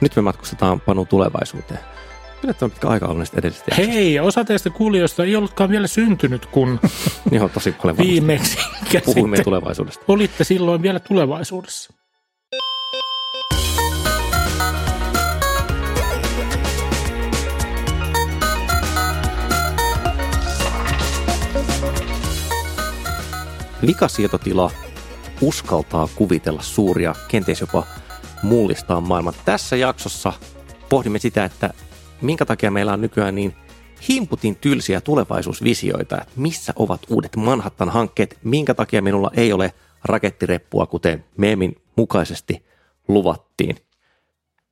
Nyt me matkustetaan Panu tulevaisuuteen. Yllättävän pitkä aika on näistä edellisistä Hei, osa teistä kuulijoista ei ollutkaan vielä syntynyt, kun Joo, tosi paljon viimeksi puhuimme tulevaisuudesta. Olitte silloin vielä tulevaisuudessa. Vikasietotila uskaltaa kuvitella suuria, kenties jopa mullistaa maailman. Tässä jaksossa pohdimme sitä, että minkä takia meillä on nykyään niin himputin tylsiä tulevaisuusvisioita, että missä ovat uudet Manhattan-hankkeet, minkä takia minulla ei ole rakettireppua, kuten meemin mukaisesti luvattiin.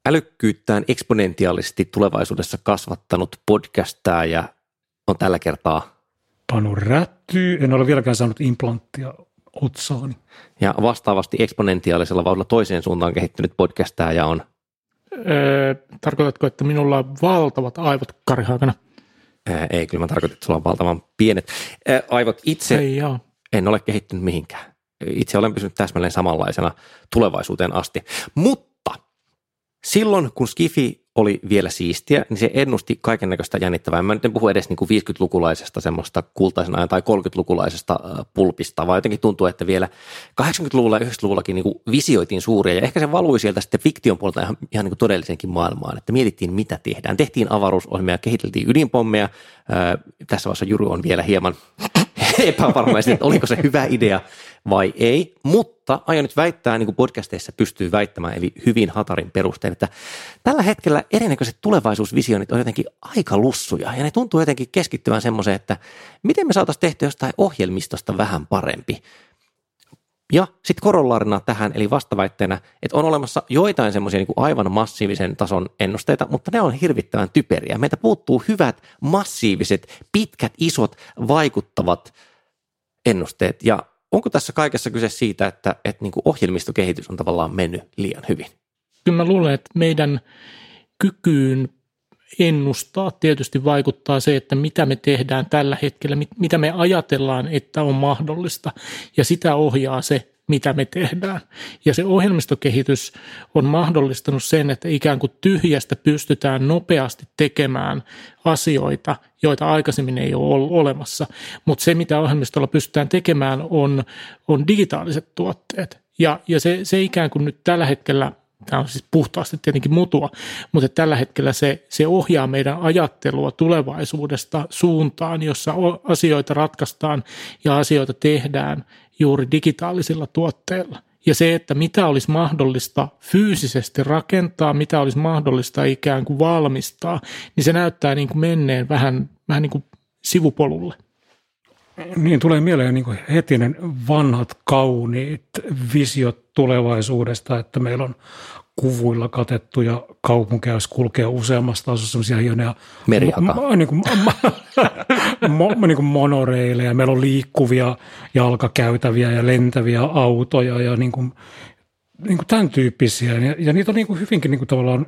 Älykkyyttään eksponentiaalisesti tulevaisuudessa kasvattanut podcastaaja on tällä kertaa Panu rättyy. En ole vieläkään saanut implanttia otsaani. Ja vastaavasti eksponentiaalisella vauhdilla toiseen suuntaan kehittynyt podcastaaja on, Öö, tarkoitatko, että minulla on valtavat aivot Kari Haakana? ää, ei kyllä mä tarkoitan, että sulla on valtavan pienet ää, aivot. Itse Ei joo. en ole kehittynyt mihinkään. Itse olen pysynyt täsmälleen samanlaisena tulevaisuuteen asti. Mutta silloin, kun Skifi oli vielä siistiä, niin se ennusti kaiken näköistä jännittävää. Mä nyt en puhu edes niin kuin 50-lukulaisesta semmoista kultaisen ajan tai 30-lukulaisesta äh, pulpista, vaan jotenkin tuntuu, että vielä 80-luvulla ja 90-luvullakin niin kuin visioitiin suuria. Ja ehkä se valui sieltä sitten fiktion puolelta ihan, ihan niin kuin todellisenkin maailmaan, että mietittiin mitä tehdään. Tehtiin avaruusohjelmia, kehiteltiin ydinpommeja. Tässä vaiheessa Juru on vielä hieman epävarma, että oliko se hyvä idea vai ei, mutta aion nyt väittää, niin kuin podcasteissa pystyy väittämään, eli hyvin hatarin perustein, että tällä hetkellä erinäköiset tulevaisuusvisionit on jotenkin aika lussuja, ja ne tuntuu jotenkin keskittyvän semmoiseen, että miten me saataisiin tehtyä jostain ohjelmistosta vähän parempi. Ja sitten korollaarina tähän, eli vastaväitteenä, että on olemassa joitain semmoisia niin aivan massiivisen tason ennusteita, mutta ne on hirvittävän typeriä. Meiltä puuttuu hyvät, massiiviset, pitkät, isot, vaikuttavat ennusteet. Ja onko tässä kaikessa kyse siitä, että, että niin kuin ohjelmistokehitys on tavallaan mennyt liian hyvin? Kyllä mä luulen, että meidän kykyyn ennustaa tietysti vaikuttaa se, että mitä me tehdään tällä hetkellä, mit- mitä me ajatellaan, että on mahdollista, ja sitä ohjaa se, mitä me tehdään. Ja se ohjelmistokehitys on mahdollistanut sen, että ikään kuin tyhjästä pystytään nopeasti tekemään asioita, joita aikaisemmin ei ole ollut olemassa. Mutta se, mitä ohjelmistolla pystytään tekemään, on, on digitaaliset tuotteet. Ja, ja se, se ikään kuin nyt tällä hetkellä tämä on siis puhtaasti tietenkin mutua, mutta tällä hetkellä se, se ohjaa meidän ajattelua tulevaisuudesta suuntaan, jossa asioita ratkaistaan ja asioita tehdään juuri digitaalisilla tuotteilla. Ja se, että mitä olisi mahdollista fyysisesti rakentaa, mitä olisi mahdollista ikään kuin valmistaa, niin se näyttää niin kuin menneen vähän, vähän niin kuin sivupolulle. Niin tulee mieleen niin kuin heti ne vanhat kauniit visiot tulevaisuudesta, että meillä on kuvuilla katettuja kaupunkeja, jos kulkee useammasta asussa sellaisia hienoja Merihaka. mo- niin kuin, mo, niin kuin monoreileja, meillä on liikkuvia jalkakäytäviä ja lentäviä autoja ja niin kuin, niin kuin tämän tyyppisiä. Ja, ja niitä on niin kuin hyvinkin niin kuin tavallaan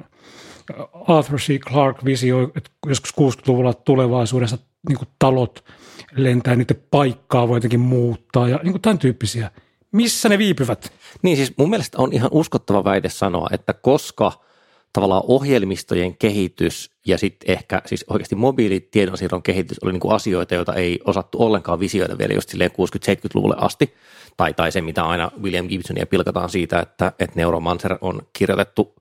Arthur C. Clarke visio, että joskus 60-luvulla tulevaisuudessa niin kuin talot lentää, niiden paikkaa voi jotenkin muuttaa ja niin kuin tämän tyyppisiä. Missä ne viipyvät? Niin siis mun mielestä on ihan uskottava väite sanoa, että koska tavallaan ohjelmistojen kehitys ja sitten ehkä siis oikeasti mobiilitiedonsiirron kehitys oli niinku asioita, joita ei osattu ollenkaan visioida vielä just silleen 60-70-luvulle asti. Tai, tai se, mitä aina William Gibsonia pilkataan siitä, että, että Neuromancer on kirjoitettu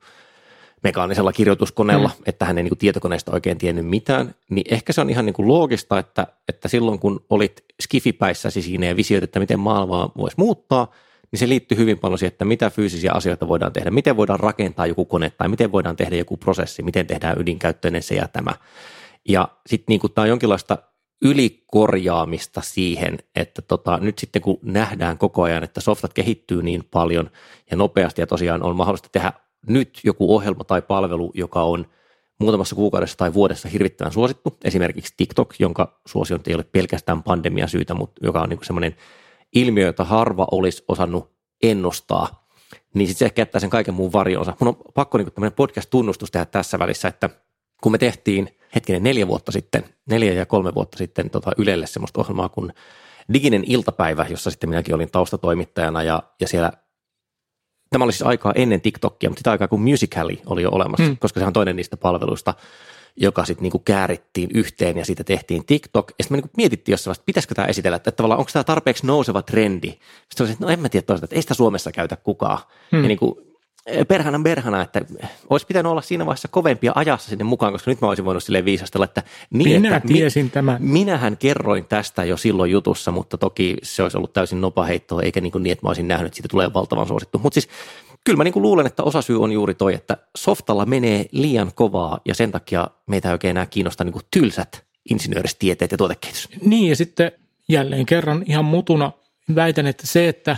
mekaanisella kirjoituskoneella, mm. että hän ei niin tietokoneesta oikein tiennyt mitään, niin ehkä se on ihan niin kuin loogista, että, että silloin kun olit skifipäissäsi siinä ja visioit, että miten maailmaa voisi muuttaa, niin se liittyy hyvin paljon siihen, että mitä fyysisiä asioita voidaan tehdä, miten voidaan rakentaa joku kone tai miten voidaan tehdä joku prosessi, miten tehdään ydinkäyttöinen se ja tämä. Ja sitten niin tämä on jonkinlaista ylikorjaamista siihen, että tota, nyt sitten kun nähdään koko ajan, että softat kehittyy niin paljon ja nopeasti ja tosiaan on mahdollista tehdä nyt joku ohjelma tai palvelu, joka on muutamassa kuukaudessa tai vuodessa hirvittävän suosittu, esimerkiksi TikTok, jonka suosio ei ole pelkästään pandemian syytä, mutta joka on niin semmoinen ilmiö, jota harva olisi osannut ennustaa, niin sitten se ehkä jättää sen kaiken muun varjonsa. Mun on pakko niin tämmöinen podcast-tunnustus tehdä tässä välissä, että kun me tehtiin hetkinen neljä vuotta sitten, neljä ja kolme vuotta sitten tota Ylelle semmoista ohjelmaa kuin Diginen iltapäivä, jossa sitten minäkin olin taustatoimittajana ja, ja siellä tämä oli siis aikaa ennen TikTokia, mutta sitä aikaa kun Musical.ly oli jo olemassa, mm. koska se on toinen niistä palveluista, joka sitten niinku käärittiin yhteen ja siitä tehtiin TikTok. Ja sitten me niinku mietittiin jossain vasta, pitäisikö tämä esitellä, että tavallaan onko tämä tarpeeksi nouseva trendi. Sitten oli, että no en mä tiedä toisaalta, että ei sitä Suomessa käytä kukaan. Hmm. Ja niinku, perhana perhana, että olisi pitänyt olla siinä vaiheessa kovempia ajassa sinne mukaan, koska nyt mä olisin voinut silleen viisastella, että, niin, Minä että tiesin mi, tämän. minähän kerroin tästä jo silloin jutussa, mutta toki se olisi ollut täysin nopaheittoa, eikä niin, kuin niin että mä olisin nähnyt, että siitä tulee valtavan suosittu. Mutta siis kyllä mä niin kuin luulen, että osasyy on juuri toi, että softalla menee liian kovaa ja sen takia meitä ei oikein enää kiinnosta niin kuin tylsät insinööristieteet ja tuotekehitys. Niin ja sitten jälleen kerran ihan mutuna väitän, että se, että,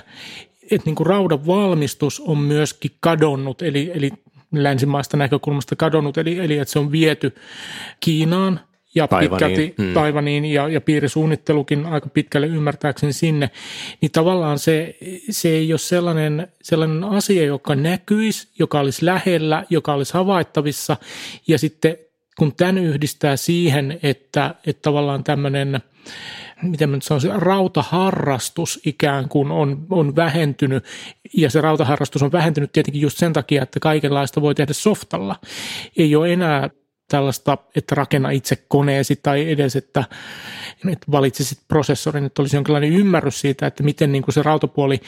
että niin kuin raudan valmistus on myöskin kadonnut, eli, eli länsimaista näkökulmasta kadonnut, eli, eli että se on viety Kiinaan ja Taivaniin. pitkälti mm. Taivaniin ja, ja piirisuunnittelukin aika pitkälle ymmärtääkseni sinne, niin tavallaan se, se ei ole sellainen, sellainen asia, joka näkyisi, joka olisi lähellä, joka olisi havaittavissa ja sitten kun tämän yhdistää siihen, että, että tavallaan tämmöinen miten mä nyt sanoisin, rautaharrastus ikään kuin on, on vähentynyt, ja se rautaharrastus on vähentynyt tietenkin just sen takia, että kaikenlaista voi tehdä softalla. Ei ole enää tällaista, että rakenna itse koneesi tai edes, että, että valitsisit prosessorin, että olisi jonkinlainen ymmärrys siitä, että miten niin kuin se rautapuoli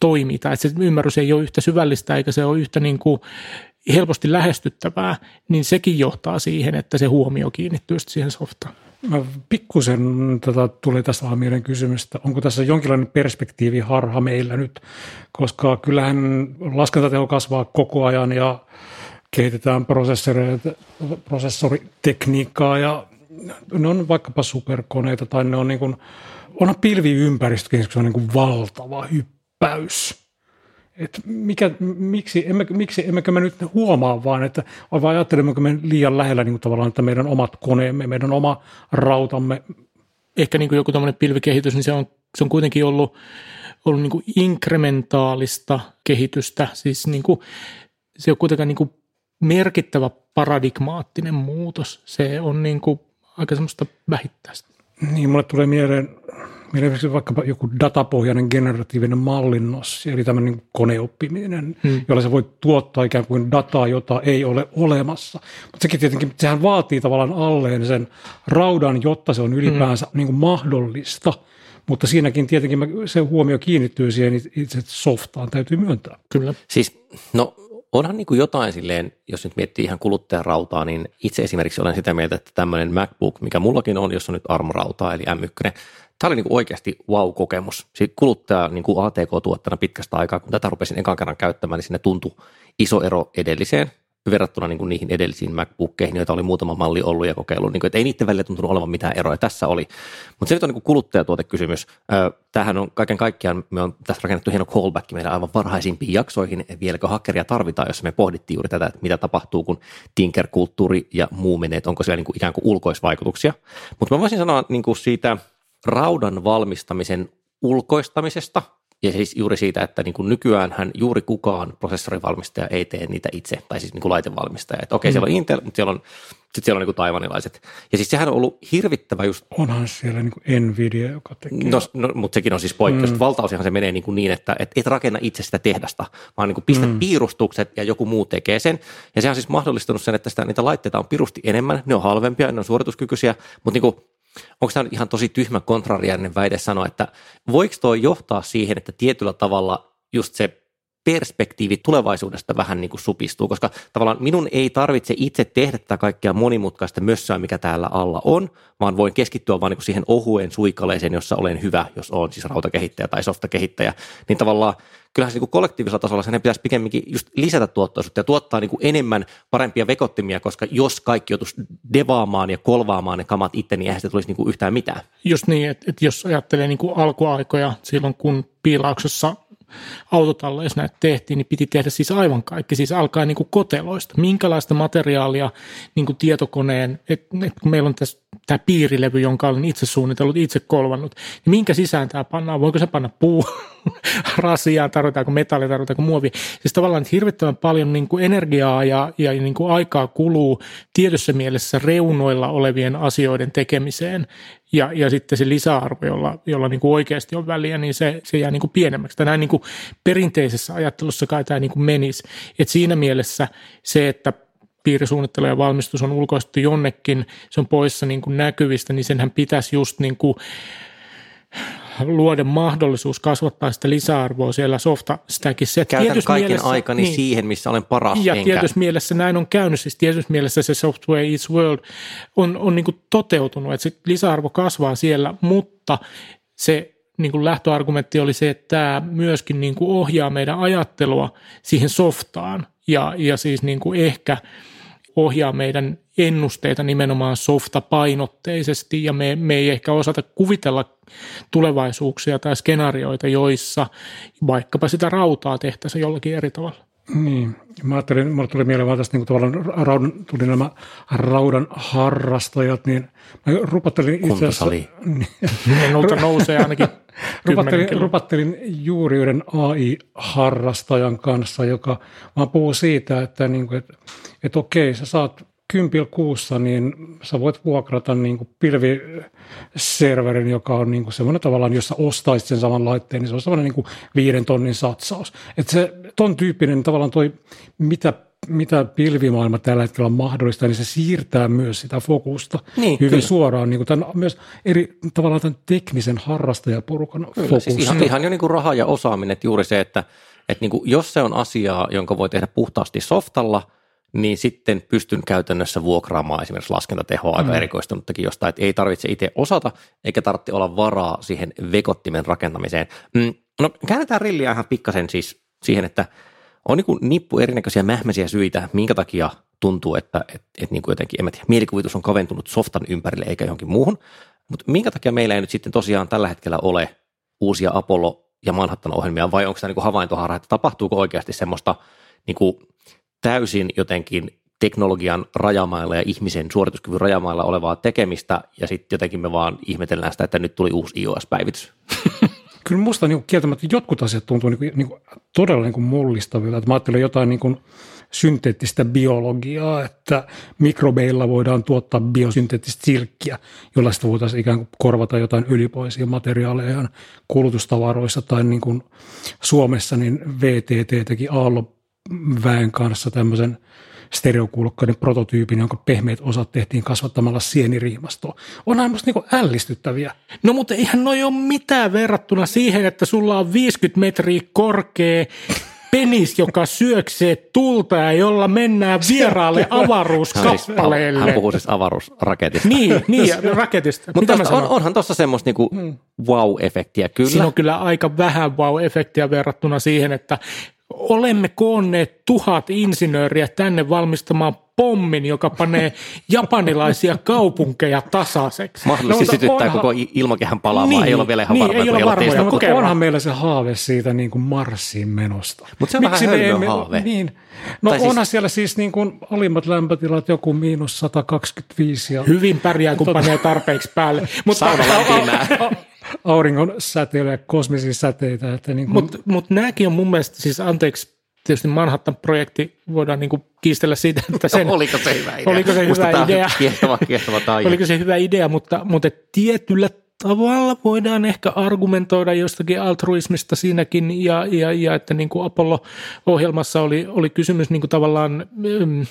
toimii, tai että se ymmärrys ei ole yhtä syvällistä eikä se ole yhtä niin kuin helposti lähestyttävää, niin sekin johtaa siihen, että se huomio kiinnittyy siihen softaan. Mä pikkusen tota, tuli tästä mieleen kysymystä, onko tässä jonkinlainen perspektiiviharha meillä nyt, koska kyllähän laskentateho kasvaa koko ajan ja kehitetään prosessoritekniikkaa ja ne on vaikkapa superkoneita tai ne on niin kuin, onhan pilviympäristö, se on niin kuin valtava hyppäys. Et mikä, miksi, emme, miksi emmekö me nyt huomaa vaan, että vai ajattelemmeko me liian lähellä niin kuin tavallaan, että meidän omat koneemme, meidän oma rautamme. Ehkä niin kuin joku tämmöinen pilvikehitys, niin se on, se on kuitenkin ollut, ollut niin kuin inkrementaalista kehitystä, siis niin kuin, se on kuitenkaan niin kuin merkittävä paradigmaattinen muutos. Se on niin kuin aika semmoista vähittäistä. Niin, mulle tulee mieleen, mieleen vaikkapa joku datapohjainen generatiivinen mallinnos, eli tämmöinen niin koneoppiminen, hmm. jolla se voi tuottaa ikään kuin dataa, jota ei ole olemassa. Mutta sekin tietenkin, sehän vaatii tavallaan alleen sen raudan, jotta se on ylipäänsä hmm. niin kuin mahdollista. Mutta siinäkin tietenkin se huomio kiinnittyy siihen itse softaan, täytyy myöntää. Kyllä. Siis, no onhan niin kuin jotain silleen, jos nyt miettii ihan kuluttajarautaa, niin itse esimerkiksi olen sitä mieltä, että tämmöinen MacBook, mikä mullakin on, jos on nyt ARM-rautaa, eli M1, tämä oli niin kuin oikeasti wow-kokemus. Siis kuluttaja niin kuin ATK-tuottana pitkästä aikaa, kun tätä rupesin ekan kerran käyttämään, niin sinne tuntui iso ero edelliseen verrattuna niin kuin niihin edellisiin MacBookkeihin, joita oli muutama malli ollut ja kokeillut, niin kuin, että ei niiden välillä tuntunut olevan mitään eroa. Tässä oli. Mutta se nyt on niin kuluttajatuotekysymys. Tämähän on kaiken kaikkiaan, me on tässä rakennettu hieno callback meidän aivan varhaisimpiin jaksoihin, vieläkö hakkeria tarvitaan, jos me pohdittiin juuri tätä, että mitä tapahtuu, kun tinker-kulttuuri ja muu menee, että onko siellä niin kuin ikään kuin ulkoisvaikutuksia. Mutta mä voisin sanoa niin kuin siitä raudan valmistamisen ulkoistamisesta – ja siis juuri siitä, että niin kuin nykyään hän juuri kukaan prosessorivalmistaja ei tee niitä itse, tai siis niin kuin laitevalmistaja. Että okei, mm. siellä on Intel, mutta siellä on, sitten siellä on niin kuin taivanilaiset. Ja siis sehän on ollut hirvittävä just... Onhan siellä niin kuin Nvidia, joka tekee... No, no mutta sekin on siis poikkeus. Mm. Valtausjahan se menee niin, kuin niin että et, et rakenna itse sitä tehdasta, vaan niin kuin pistät mm. piirustukset ja joku muu tekee sen. Ja se on siis mahdollistanut sen, että sitä, niitä laitteita on pirusti enemmän, ne on halvempia, ne on suorituskykyisiä, mutta niin kuin onko tämä ihan tosi tyhmä kontrariainen väite sanoa, että voiko tuo johtaa siihen, että tietyllä tavalla just se perspektiivi tulevaisuudesta vähän niin kuin supistuu, koska tavallaan minun ei tarvitse itse tehdä tätä kaikkea monimutkaista mössöä, mikä täällä alla on, vaan voin keskittyä vain niin siihen ohueen suikaleeseen, jossa olen hyvä, jos on siis rautakehittäjä tai softakehittäjä, niin tavallaan kyllähän se niin kollektiivisella tasolla sen pitäisi pikemminkin just lisätä tuottoisuutta ja tuottaa niin enemmän parempia vekottimia, koska jos kaikki joutuisi devaamaan ja kolvaamaan ne kamat itse, niin eihän se tulisi niin yhtään mitään. Just niin, että, että jos ajattelee niin alkuaikoja silloin, kun piilauksessa autotalleissa näitä tehtiin, niin piti tehdä siis aivan kaikki, siis alkaa niin kuin koteloista. Minkälaista materiaalia niin kuin tietokoneen, että et kun meillä on tässä tämä piirilevy, jonka olen itse suunnitellut, itse kolvannut, niin minkä sisään tämä pannaan? Voiko se panna puu, rasiaa, tarvitaanko metallia, tarvitaanko muovia. Siis tavallaan että hirvittävän paljon niin kuin energiaa ja, ja niin kuin aikaa kuluu tietyssä mielessä reunoilla olevien asioiden tekemiseen ja, ja sitten se lisäarvo, jolla, jolla niin kuin oikeasti on väliä, niin se, se jää niin kuin pienemmäksi. Tänään niin kuin perinteisessä ajattelussa kai tämä niin kuin menisi. Et siinä mielessä se, että piirisuunnittelu ja valmistus on ulkoistettu jonnekin, se on poissa niin kuin näkyvistä, niin senhän pitäisi just niin kuin luoda mahdollisuus kasvattaa sitä lisäarvoa siellä softa stackissa. Käytän kaiken mielessä, aikani niin, siihen, missä olen paras. Ja enkä. tietyssä mielessä näin on käynyt, siis tietyssä mielessä se software is world on, on niin kuin toteutunut, että se lisäarvo kasvaa siellä, mutta se niin kuin lähtöargumentti oli se, että tämä myöskin niin kuin ohjaa meidän ajattelua siihen softaan ja, ja siis niin kuin ehkä – ohjaa meidän ennusteita nimenomaan softapainotteisesti ja me, me ei ehkä osata kuvitella tulevaisuuksia tai skenaarioita, joissa vaikkapa sitä rautaa tehtäisiin jollakin eri tavalla. Niin, mä ajattelin, mulle tuli mieleen vaan tästä niin kuin tavallaan raudan, tuli nämä raudan harrastajat, niin mä rupattelin itse asiassa... Niin, nousee ainakin rupattelin, rupattelin juuri yhden AI-harrastajan kanssa, joka vaan puhuu siitä, että, niin kuin, että, että okei, sä saat kympil kuussa, niin sä voit vuokrata niin kuin pilviserverin, joka on niin kuin semmoinen tavallaan, jos sä ostaisit sen saman laitteen, niin se on semmoinen niin kuin viiden tonnin satsaus. Että se ton tyyppinen tavallaan toi, mitä mitä pilvimaailma tällä hetkellä on mahdollista, niin se siirtää myös sitä fokusta niin, hyvin kyllä. suoraan, niin kuin tämän, myös eri tavallaan tämän teknisen harrastajaporukan fokusta. Siis ihan, ihan jo niin kuin raha ja osaaminen, että juuri se, että, että niin kuin jos se on asiaa, jonka voi tehdä puhtaasti softalla – niin sitten pystyn käytännössä vuokraamaan esimerkiksi laskentatehoa aika mm. erikoistunuttakin jostain, että ei tarvitse itse osata eikä tarvitse olla varaa siihen vekottimen rakentamiseen. Mm, no käännetään rilliä ihan pikkasen siis siihen, että on niin nippu erinäköisiä mähmäisiä syitä, minkä takia tuntuu, että et, et niin kuin jotenkin, en tiedä, mielikuvitus on kaventunut softan ympärille eikä johonkin muuhun, mutta minkä takia meillä ei nyt sitten tosiaan tällä hetkellä ole uusia Apollo- ja Manhattan-ohjelmia, vai onko tämä niin havaintoharha, että tapahtuuko oikeasti semmoista niin kuin täysin jotenkin teknologian rajamailla ja ihmisen suorituskyvyn rajamailla olevaa tekemistä, ja sitten jotenkin me vaan ihmetellään sitä, että nyt tuli uusi iOS-päivitys. Kyllä minusta niin kieltämättä jotkut asiat tuntuu niin kuin, niin kuin, todella niin kuin mullistavilta. Että mä ajattelen jotain niin kuin synteettistä biologiaa, että mikrobeilla voidaan tuottaa biosynteettistä silkkiä, jolla sitä voitaisiin ikään kuin korvata jotain ylipoisia materiaaleja kulutustavaroissa tai niin kuin Suomessa niin VTT teki Aallo väen kanssa tämmöisen stereokuulokkaiden prototyypin, jonka pehmeät osat tehtiin kasvattamalla sieniriimastoa. On aivan niin ällistyttäviä. No mutta eihän noi ole mitään verrattuna siihen, että sulla on 50 metriä korkea penis, joka syöksee tulta ja jolla mennään vieraalle avaruuskappaleelle. Hän puhuu siis avaruusraketista. niin, niin raketista. Mutta on, onhan tuossa semmoista niinku hmm. wow-efektiä kyllä. Siinä on kyllä aika vähän wow-efektiä verrattuna siihen, että olemme koonneet tuhat insinööriä tänne valmistamaan pommin, joka panee japanilaisia kaupunkeja tasaiseksi. Mahdollisesti no, sytyttää onhan... koko ilmakehän palaamaan, niin, ei ole vielä ihan niin, varma, ei ole varma, mutta onhan meillä se haave siitä niin kuin Marsiin menosta. Mutta se on Miksi vähän emme, haave. Niin. No tai onhan siis... siellä siis niin kuin alimmat lämpötilat joku miinus 125. Ja... Hyvin pärjää, kun tota... panee tarpeeksi päälle. Mutta auringon säteilyä kosmisia säteitä. Että niin kuin... Mutta mut nämäkin on mun mielestä, siis anteeksi, tietysti Manhattan-projekti voidaan niin kuin kiistellä siitä, että sen, oliko se hyvä idea. Oliko se hyvä idea. Kiehtova, kiehtova oliko se hyvä idea, mutta, mutta tietyllä tavalla voidaan ehkä argumentoida jostakin altruismista siinäkin ja, ja, ja että niin kuin Apollo-ohjelmassa oli, oli kysymys niin kuin tavallaan mm,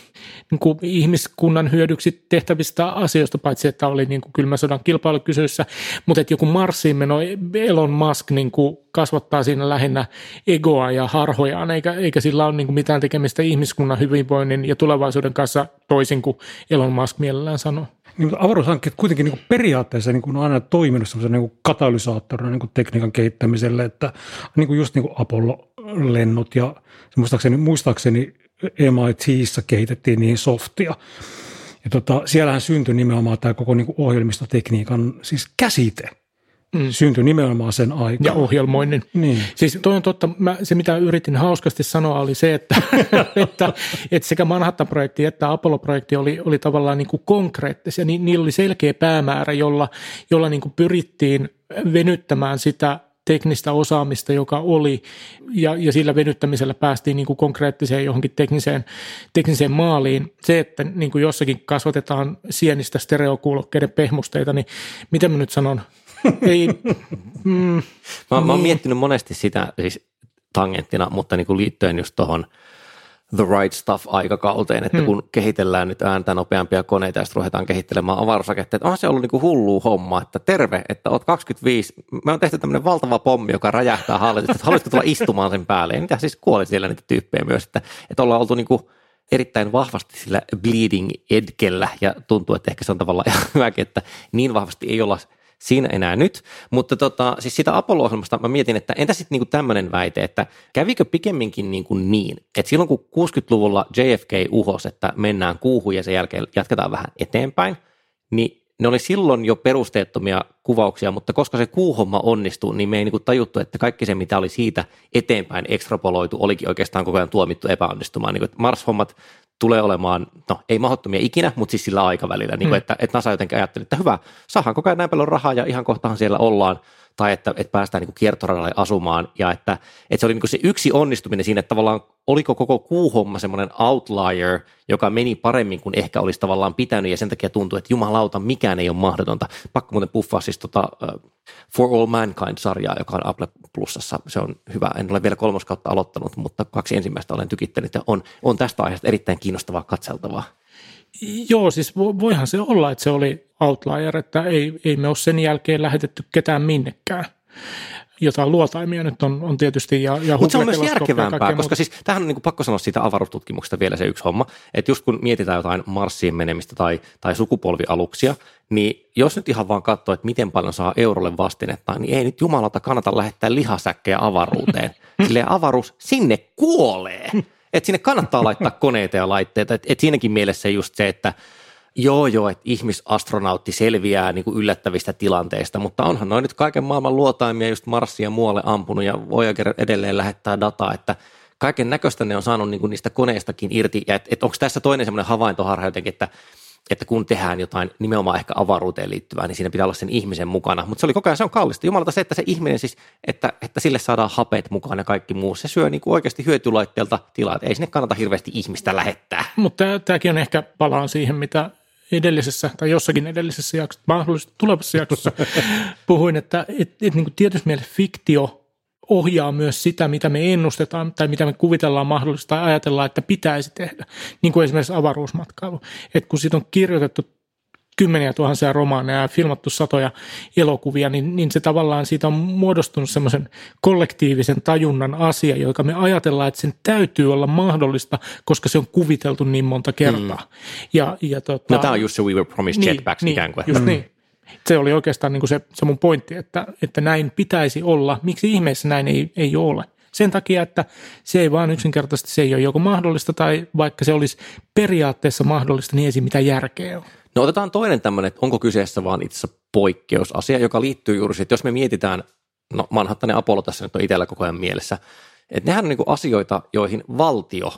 niin kuin ihmiskunnan hyödyksi tehtävistä asioista, paitsi että oli niin kuin kylmä sodan kilpailukysyssä, mutta että joku Marsiin meno Elon Musk niin kuin kasvattaa siinä lähinnä egoa ja harhojaan, eikä, eikä sillä ole niin kuin mitään tekemistä ihmiskunnan hyvinvoinnin ja tulevaisuuden kanssa toisin kuin Elon Musk mielellään sanoo. Niin, mutta avaruushankkeet kuitenkin niin periaatteessa niin kuin on aina toiminut semmoisen niin katalysaattorina niin kuin tekniikan kehittämiselle, että niin kuin just niin kuin Apollo-lennot ja muistaakseni, muistaakseni MITissä kehitettiin niin softia. Ja tota, siellähän syntyi nimenomaan tämä koko niin kuin ohjelmistotekniikan siis käsite – mm. syntyi nimenomaan sen aikaan. Ja ohjelmoinnin. Niin. Siis toi on totta, mä, se mitä yritin hauskasti sanoa oli se, että, että, että sekä Manhattan-projekti että Apollo-projekti oli, oli tavallaan niin kuin konkreettisia. Ni, niillä oli selkeä päämäärä, jolla, jolla niin kuin pyrittiin venyttämään sitä teknistä osaamista, joka oli, ja, ja sillä venyttämisellä päästiin niin kuin konkreettiseen johonkin tekniseen, tekniseen maaliin. Se, että niin kuin jossakin kasvatetaan sienistä stereokuulokkeiden pehmusteita, niin mitä mä nyt sanon? Ei, mm, mä, mä oon niin. miettinyt monesti sitä siis tangenttina, mutta niin kuin liittyen just tuohon – the right stuff aikakauteen, että hmm. kun kehitellään nyt ääntä nopeampia koneita ja sitten ruvetaan kehittelemään avaruusraketteja, että on se ollut niin kuin hullu homma, että terve, että oot 25, me on tehty tämmöinen valtava pommi, joka räjähtää hallitusta, että haluaisitko tulla istumaan sen päälle, ja niitä siis kuoli siellä niitä tyyppejä myös, että, että ollaan oltu niin kuin erittäin vahvasti sillä bleeding edgellä ja tuntuu, että ehkä se on tavallaan ihan hyväkin, että niin vahvasti ei olla siinä enää nyt. Mutta tota, siis sitä Apollo-ohjelmasta mä mietin, että entä sitten niinku tämmöinen väite, että kävikö pikemminkin niin, kuin niin, että silloin kun 60-luvulla JFK uhos, että mennään kuuhun ja sen jälkeen jatketaan vähän eteenpäin, niin ne oli silloin jo perusteettomia kuvauksia, mutta koska se kuuhomma onnistui, niin me ei niin tajuttu, että kaikki se, mitä oli siitä eteenpäin ekstrapoloitu, olikin oikeastaan koko ajan tuomittu epäonnistumaan. Niin Mars-hommat tulee olemaan, no ei mahdottomia ikinä, mutta siis sillä aikavälillä, niin kuin, mm. että, että NASA jotenkin ajatteli, että hyvä, saadaan koko ajan näin paljon rahaa ja ihan kohtahan siellä ollaan, tai että, että päästään niin kiertoradalle asumaan, ja että, että se oli niin se yksi onnistuminen siinä, että tavallaan oliko koko kuuhomma semmoinen outlier, joka meni paremmin kuin ehkä olisi tavallaan pitänyt, ja sen takia tuntuu, että jumalauta, mikään ei ole mahdotonta. Pakko muuten puffaa siis tota, uh, For All Mankind-sarjaa, joka on Apple Plusassa. Se on hyvä. En ole vielä kolmoskautta aloittanut, mutta kaksi ensimmäistä olen tykittänyt, ja on, on tästä aiheesta erittäin kiinnostavaa katseltavaa. Joo, siis voihan se olla, että se oli outlier, että ei, ei me ole sen jälkeen lähetetty ketään minnekään jotain luotaimia nyt on, on tietysti. Ja, ja Mutta se on myös järkevämpää, koska muuta. siis tähän on niin kuin pakko sanoa siitä avaruustutkimuksesta vielä se yksi homma, että just kun mietitään jotain Marsiin menemistä tai, tai sukupolvialuksia, niin jos nyt ihan vaan katsoo, että miten paljon saa eurolle vastinetta, niin ei nyt jumalata kannata lähettää lihasäkkejä avaruuteen. Silleen avaruus sinne kuolee. Että sinne kannattaa laittaa koneita ja laitteita. Että et siinäkin mielessä just se, että joo joo, että ihmisastronautti selviää niin kuin yllättävistä tilanteista, mutta onhan noin nyt kaiken maailman luotaimia just Marsia muualle ampunut ja Voyager edelleen lähettää dataa, että kaiken näköistä ne on saanut niin kuin niistä koneistakin irti. Ja et, et onko tässä toinen semmoinen havaintoharha jotenkin, että että kun tehdään jotain nimenomaan ehkä avaruuteen liittyvää, niin siinä pitää olla sen ihmisen mukana. Mutta se oli koko ajan, se on kallista. Jumalata se, että se ihminen siis, että, että sille saadaan hapet mukaan ja kaikki muu. Se syö niin kuin oikeasti hyötylaitteelta tilaa, ei sinne kannata hirveästi ihmistä lähettää. Mutta tämäkin on ehkä palaan siihen, mitä edellisessä tai jossakin edellisessä jaksossa, mahdollisesti tulevassa jaksossa puhuin, että et, et, niin kuin tietysti mielessä fiktio ohjaa myös sitä, mitä me ennustetaan tai mitä me kuvitellaan mahdollista tai ajatellaan, että pitäisi tehdä, niin kuin esimerkiksi avaruusmatkailu. Et kun siitä on kirjoitettu kymmeniä tuhansia romaaneja ja filmattu satoja elokuvia, niin, niin se tavallaan siitä on muodostunut semmoisen kollektiivisen tajunnan asia, joka me ajatellaan, että sen täytyy olla mahdollista, koska se on kuviteltu niin monta kertaa. Mm. Ja, ja tota, no tämä on just se We Were Promised niin, Jetpacks niin, ikään kuin. Just mm. niin. Se oli oikeastaan niin kuin se, se mun pointti, että, että näin pitäisi olla. Miksi ihmeessä näin ei, ei ole? Sen takia, että se ei vaan yksinkertaisesti se ei ole joko mahdollista tai vaikka se olisi periaatteessa mahdollista, niin ei mitään järkeä ole. No otetaan toinen tämmöinen, että onko kyseessä vaan itse poikkeusasia, joka liittyy juuri siihen, että jos me mietitään, no Manhattanen Apollo tässä nyt on itsellä koko ajan mielessä, että nehän on niin asioita, joihin valtio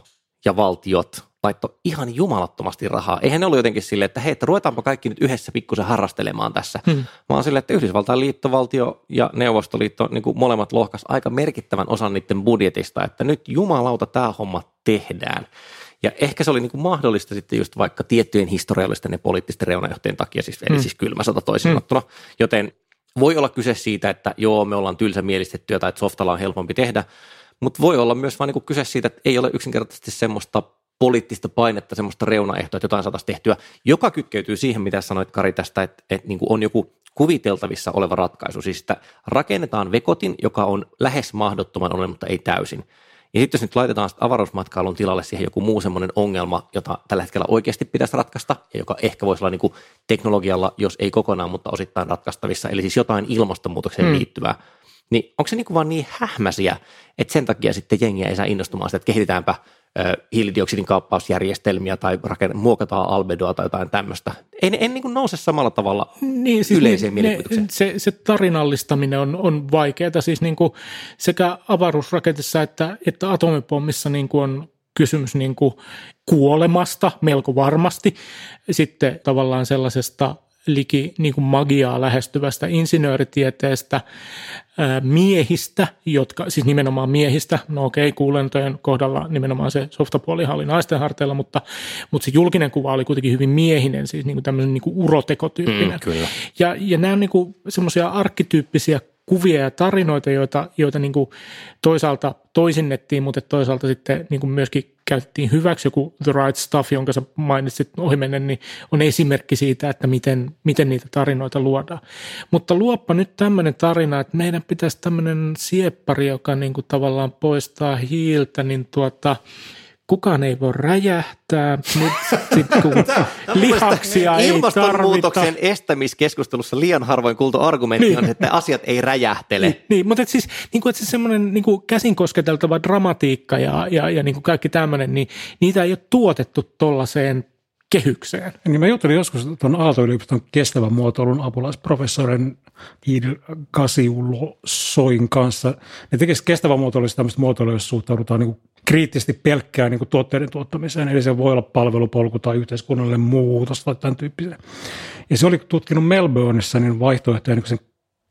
ja valtiot laitto ihan jumalattomasti rahaa. Eihän ne ollut jotenkin silleen, että hei, että ruvetaanpa kaikki nyt yhdessä pikkusen harrastelemaan tässä, hmm. vaan silleen, että Yhdysvaltain liittovaltio ja Neuvostoliitto niin kuin molemmat lohkas aika merkittävän osan niiden budjetista, että nyt jumalauta tämä homma tehdään. Ja ehkä se oli niin kuin mahdollista sitten just vaikka tiettyjen historiallisten ja poliittisten reunajohtajien takia, siis, eli mm. siis kylmä sota toisin mm. sanottuna. Joten voi olla kyse siitä, että joo, me ollaan tylsämielistettyjä tai että softalla on helpompi tehdä, mutta voi olla myös vain niin kyse siitä, että ei ole yksinkertaisesti semmoista poliittista painetta, semmoista reunaehtoa, että jotain saataisiin tehtyä, joka kytkeytyy siihen, mitä sanoit Kari tästä, että, että niin kuin on joku kuviteltavissa oleva ratkaisu. Siis että rakennetaan vekotin, joka on lähes mahdottoman olen, mutta ei täysin. Ja sitten jos nyt laitetaan avaruusmatkailun tilalle siihen joku muu semmoinen ongelma, jota tällä hetkellä oikeasti pitäisi ratkaista, ja joka ehkä voisi olla niin kuin teknologialla, jos ei kokonaan, mutta osittain ratkaistavissa, eli siis jotain ilmastonmuutokseen hmm. liittyvää, niin onko se niin kuin vaan niin hähmäsiä, että sen takia sitten jengiä ei saa innostumaan sitä, että kehitetäänpä hiilidioksidin kaappausjärjestelmiä tai raken, muokataan albedoa tai jotain tämmöistä. Ei en niin nouse samalla tavalla niin, siis yleiseen ne, mielikuvitukseen. Se, se tarinallistaminen on, on vaikeaa. Siis niin kuin sekä avaruusraketissa että, että atomipommissa niin kuin on kysymys niin kuin kuolemasta melko varmasti. Sitten tavallaan sellaisesta liki niin kuin magiaa lähestyvästä insinööritieteestä, miehistä, jotka, siis nimenomaan miehistä, no okei, kuulentojen kohdalla nimenomaan se softapuolihan oli naisten harteilla, mutta, mutta se julkinen kuva oli kuitenkin hyvin miehinen, siis niin kuin tämmöinen niin kuin urotekotyyppinen. Mm, kyllä. Ja, ja nämä on niin semmoisia arkkityyppisiä kuvia ja tarinoita, joita, joita niin kuin toisaalta toisinnettiin, mutta toisaalta sitten niin kuin myöskin käytettiin hyväksi. Joku The Right Stuff, jonka sä mainitsit ohimennen, niin on esimerkki siitä, että miten, miten niitä tarinoita luodaan. Mutta luoppa nyt tämmöinen tarina, että meidän pitäisi tämmöinen sieppari, joka niin kuin tavallaan poistaa hiiltä, niin tuota, kukaan ei voi räjähtää, nyt sit kun lihaksia ei Ilmastonmuutoksen estämiskeskustelussa liian harvoin kuultu argumentti niin. on, että asiat ei räjähtele. Niin, niin mutta et siis, niin kuin, että siis semmoinen niin kuin käsin kosketeltava dramatiikka ja, ja, ja niin kuin kaikki tämmöinen, niin niitä ei ole tuotettu tuollaiseen kehykseen. Niin mä juttelin joskus tuon Aalto-yliopiston kestävän muotoilun apulaisprofessorin Iidil Kasiulo Soin kanssa. Ne tekisivät kestävän muotoilusta tämmöistä muotoilua, jos suhtaudutaan niin kriittisesti pelkkään niin tuotteiden tuottamiseen. Eli se voi olla palvelupolku tai yhteiskunnallinen muutos tai tämän tyyppisen. Ja se oli tutkinut Melbourneissa niin vaihtoehtoja niin sen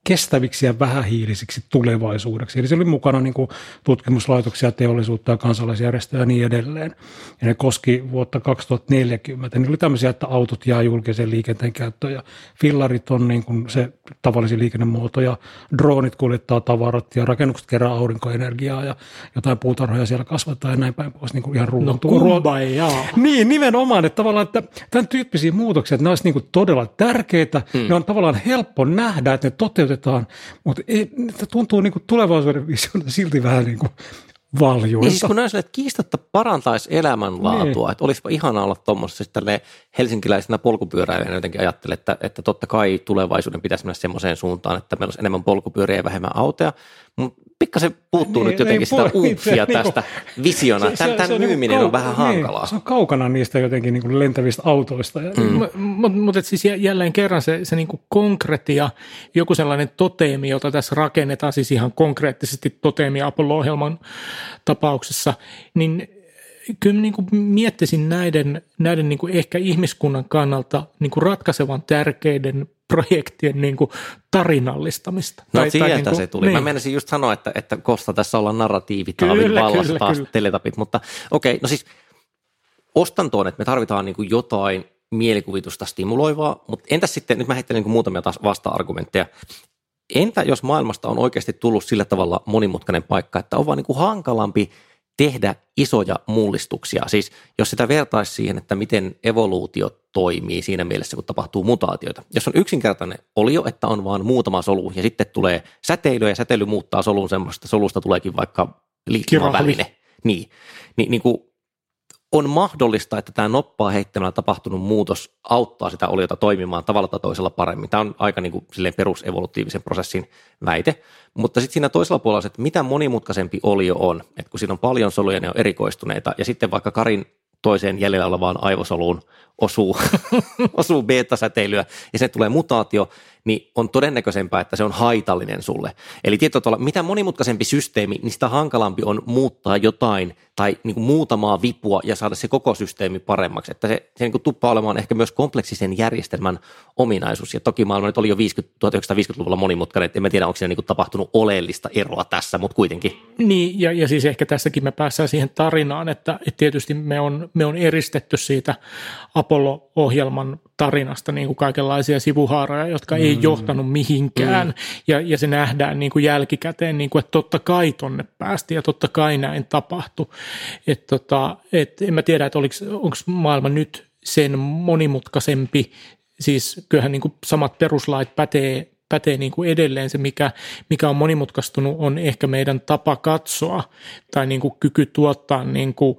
kestäviksi ja vähähiilisiksi tulevaisuudeksi. Eli se oli mukana niin kuin tutkimuslaitoksia, teollisuutta ja kansalaisjärjestöjä ja niin edelleen. Ja ne koski vuotta 2040. Niin oli tämmöisiä, että autot jää julkisen liikenteen käyttöön ja fillarit on niin kuin se tavallisin liikennemuoto ja droonit kuljettaa tavarat ja rakennukset kerää aurinkoenergiaa ja jotain puutarhoja siellä kasvattaa ja näin päin pois niin kuin ihan ruoan. No kumba, Niin, nimenomaan, että tavallaan, että tämän tyyppisiä muutoksia, että ne olisi niin kuin todella tärkeitä, hmm. ne on tavallaan helppo nähdä, että ne toteutetaan otetaan, mutta ei, tuntuu niin kuin tulevaisuuden visiolta silti vähän niin kuin valjuilta. Niin siis kun näin että kiistatta parantaisi elämänlaatua, niin. että olisipa ihana olla tuommoisessa sitten helsinkiläisenä polkupyöräilijänä jotenkin ajattelen, että, että totta kai tulevaisuuden pitäisi mennä semmoiseen suuntaan, että meillä olisi enemmän polkupyöriä ja vähemmän autoja, mutta pikkasen puuttuu niin, nyt jotenkin sitä uupsia tästä niin visiona. Se, tämän, tämän se, myyminen on, niinku on vähän niin, hankalaa. Se on kaukana niistä jotenkin niin kuin lentävistä autoista. Mm. Mutta mut, siis jälleen kerran se, se niin kuin konkretia, joku sellainen toteemi, jota tässä rakennetaan, siis ihan konkreettisesti toteemi Apollo-ohjelman tapauksessa, niin kyllä niin kuin miettisin näiden, näiden niin kuin ehkä ihmiskunnan kannalta niin kuin ratkaisevan tärkeiden projektien niin kuin tarinallistamista. No tai, sieltä tai niin kuin, se tuli. Niin. Mä menisin just sanoa, että, että Kosta tässä ollaan narratiivitaavin vallassa kyllä, taas kyllä. teletapit, mutta okei, okay, no siis ostan tuon, että me tarvitaan niin kuin jotain mielikuvitusta stimuloivaa, mutta entäs sitten, nyt mä heittelen niin muutamia taas vasta-argumentteja. Entä jos maailmasta on oikeasti tullut sillä tavalla monimutkainen paikka, että on vaan niin kuin hankalampi tehdä isoja mullistuksia. Siis jos sitä vertaisi siihen, että miten evoluutio toimii siinä mielessä, kun tapahtuu mutaatioita. Jos on yksinkertainen olio, että on vain muutama solu ja sitten tulee säteily ja säteily muuttaa solun semmoista, solusta tuleekin vaikka liikkumaväline. Niin, niin, niin kuin on mahdollista, että tämä noppaa heittämällä tapahtunut muutos auttaa sitä oliota toimimaan tavalla tai toisella paremmin. Tämä on aika niin kuin perusevolutiivisen prosessin väite. Mutta sitten siinä toisella puolella se, että mitä monimutkaisempi olio on, että kun siinä on paljon soluja, ne on erikoistuneita, ja sitten vaikka Karin toiseen jäljellä olevaan aivosoluun osuu, osuu beta-säteilyä ja se tulee mutaatio, niin on todennäköisempää, että se on haitallinen sulle. Eli tietyllä mitä monimutkaisempi systeemi, niin sitä hankalampi on muuttaa jotain tai niin kuin muutamaa vipua ja saada se koko systeemi paremmaksi. Että se, se niin kuin tuppaa olemaan ehkä myös kompleksisen järjestelmän ominaisuus. Ja toki maailma nyt oli jo 50, 1950-luvulla monimutkainen, että en tiedä, onko siinä niin kuin tapahtunut oleellista eroa tässä, mutta kuitenkin. Niin, ja, ja siis ehkä tässäkin me päästään siihen tarinaan, että, että tietysti me on, me on eristetty siitä Apollo-ohjelman tarinasta niin kuin kaikenlaisia sivuhaaroja, jotka mm. ei johtanut mihinkään. Mm. Ja, ja se nähdään niin kuin jälkikäteen, niin kuin, että totta kai tonne päästi ja totta kai näin tapahtui. Et tota, et en mä tiedä, että onko maailma nyt sen monimutkaisempi. Siis kyllähän niin kuin samat peruslait pätee, pätee niin kuin edelleen. Se, mikä, mikä on monimutkaistunut, on ehkä meidän tapa katsoa tai niin kuin kyky tuottaa niin kuin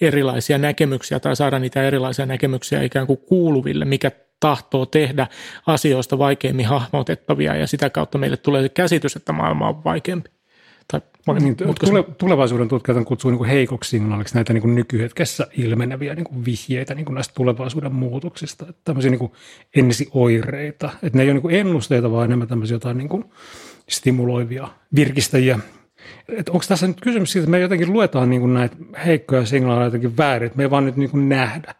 erilaisia näkemyksiä tai saada niitä erilaisia näkemyksiä ikään kuin kuuluville, mikä tahtoo tehdä asioista vaikeimmin hahmotettavia ja sitä kautta meille tulee se käsitys, että maailma on vaikeampi. Tai niin, tule, tulevaisuuden tutkijat kutsuu niin heikoksi signaaliksi näitä niin kuin nykyhetkessä ilmeneviä niin kuin vihjeitä niin kuin näistä tulevaisuuden muutoksista, että tämmöisiä niin kuin ensioireita, että ne ei ole niin kuin ennusteita, vaan enemmän tämmöisiä jotain niin kuin stimuloivia virkistäjiä, että onko tässä nyt kysymys siitä, että me jotenkin luetaan niin kuin näitä heikkoja signaaleja jotenkin väärin, että me ei vaan nyt niin kuin nähdä.